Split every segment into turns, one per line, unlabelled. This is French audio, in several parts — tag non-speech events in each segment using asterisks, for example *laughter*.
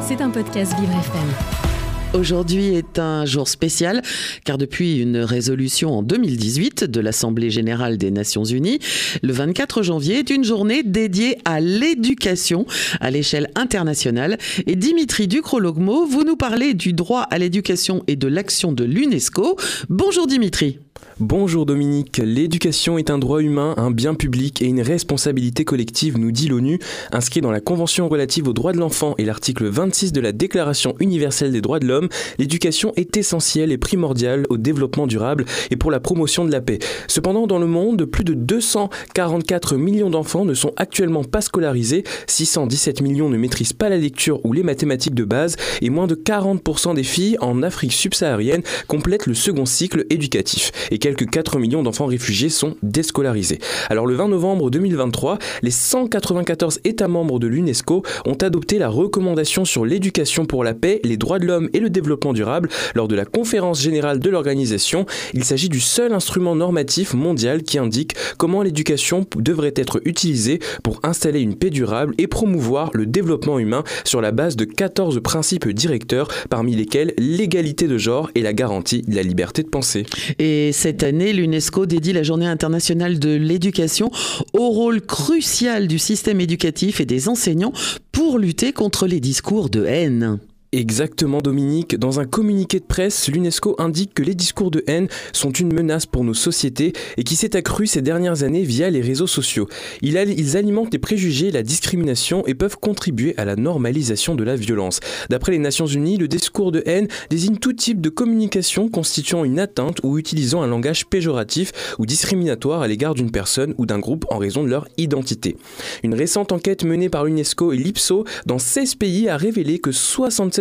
C'est un podcast Vivre FM.
Aujourd'hui est un jour spécial car depuis une résolution en 2018 de l'Assemblée générale des Nations unies, le 24 janvier est une journée dédiée à l'éducation à l'échelle internationale. Et Dimitri Ducrologmo, vous nous parlez du droit à l'éducation et de l'action de l'UNESCO. Bonjour Dimitri.
Bonjour Dominique, l'éducation est un droit humain, un bien public et une responsabilité collective, nous dit l'ONU, inscrit dans la Convention relative aux droits de l'enfant et l'article 26 de la Déclaration universelle des droits de l'homme. L'éducation est essentielle et primordiale au développement durable et pour la promotion de la paix. Cependant, dans le monde, plus de 244 millions d'enfants ne sont actuellement pas scolarisés, 617 millions ne maîtrisent pas la lecture ou les mathématiques de base et moins de 40% des filles en Afrique subsaharienne complètent le second cycle éducatif et quelques 4 millions d'enfants réfugiés sont déscolarisés. Alors le 20 novembre 2023, les 194 États membres de l'UNESCO ont adopté la recommandation sur l'éducation pour la paix, les droits de l'homme et le développement durable lors de la conférence générale de l'organisation. Il s'agit du seul instrument normatif mondial qui indique comment l'éducation devrait être utilisée pour installer une paix durable et promouvoir le développement humain sur la base de 14 principes directeurs parmi lesquels l'égalité de genre et la garantie de la liberté de penser.
Et cette année, l'UNESCO dédie la Journée internationale de l'éducation au rôle crucial du système éducatif et des enseignants pour lutter contre les discours de haine.
Exactement Dominique, dans un communiqué de presse, l'UNESCO indique que les discours de haine sont une menace pour nos sociétés et qui s'est accrue ces dernières années via les réseaux sociaux. Ils, alimentent les préjugés, la discrimination et peuvent contribuer à la normalisation de la violence. D'après les Nations Unies, le discours de haine désigne tout type de communication constituant une atteinte ou utilisant un langage péjoratif ou discriminatoire à l'égard d'une personne ou d'un groupe en raison de leur identité. Une récente enquête menée par l'UNESCO et l'IPSO dans 16 pays a révélé que 67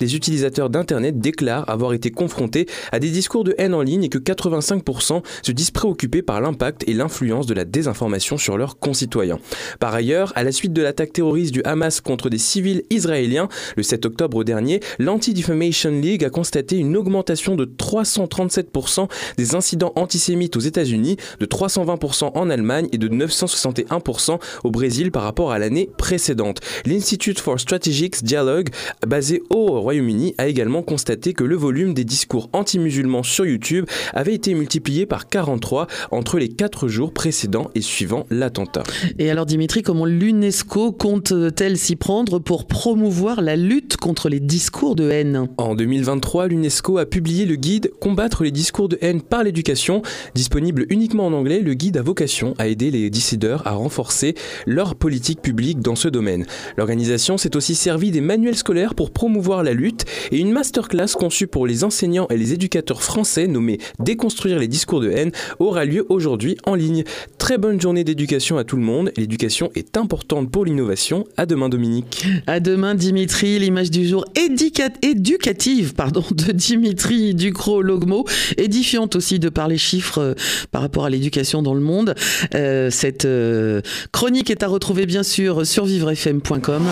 des utilisateurs d'Internet déclarent avoir été confrontés à des discours de haine en ligne et que 85% se disent préoccupés par l'impact et l'influence de la désinformation sur leurs concitoyens. Par ailleurs, à la suite de l'attaque terroriste du Hamas contre des civils israéliens le 7 octobre dernier, l'Anti-Defamation League a constaté une augmentation de 337% des incidents antisémites aux États-Unis, de 320% en Allemagne et de 961% au Brésil par rapport à l'année précédente. L'Institute for Strategic Dialogue basé au Royaume-Uni, a également constaté que le volume des discours anti-musulmans sur YouTube avait été multiplié par 43 entre les 4 jours précédents et suivant l'attentat.
Et alors Dimitri, comment l'UNESCO compte-t-elle s'y prendre pour promouvoir la lutte contre les discours de haine?
En 2023, l'UNESCO a publié le guide Combattre les discours de haine par l'éducation. Disponible uniquement en anglais, le guide a vocation à aider les décideurs à renforcer leur politique publique dans ce domaine. L'organisation s'est aussi servie des manuels scolaires pour promouvoir la lutte et une masterclass conçue pour les enseignants et les éducateurs français nommée Déconstruire les discours de haine aura lieu aujourd'hui en ligne. Très bonne journée d'éducation à tout le monde. L'éducation est importante pour l'innovation. À demain Dominique.
À demain Dimitri. L'image du jour éducative pardon, *laughs* de Dimitri Ducrot-Logmo, édifiante aussi de par les chiffres euh, par rapport à l'éducation dans le monde. Euh, cette euh, chronique est à retrouver bien sûr sur vivrefm.com.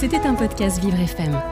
C'était un podcast Vivre FM.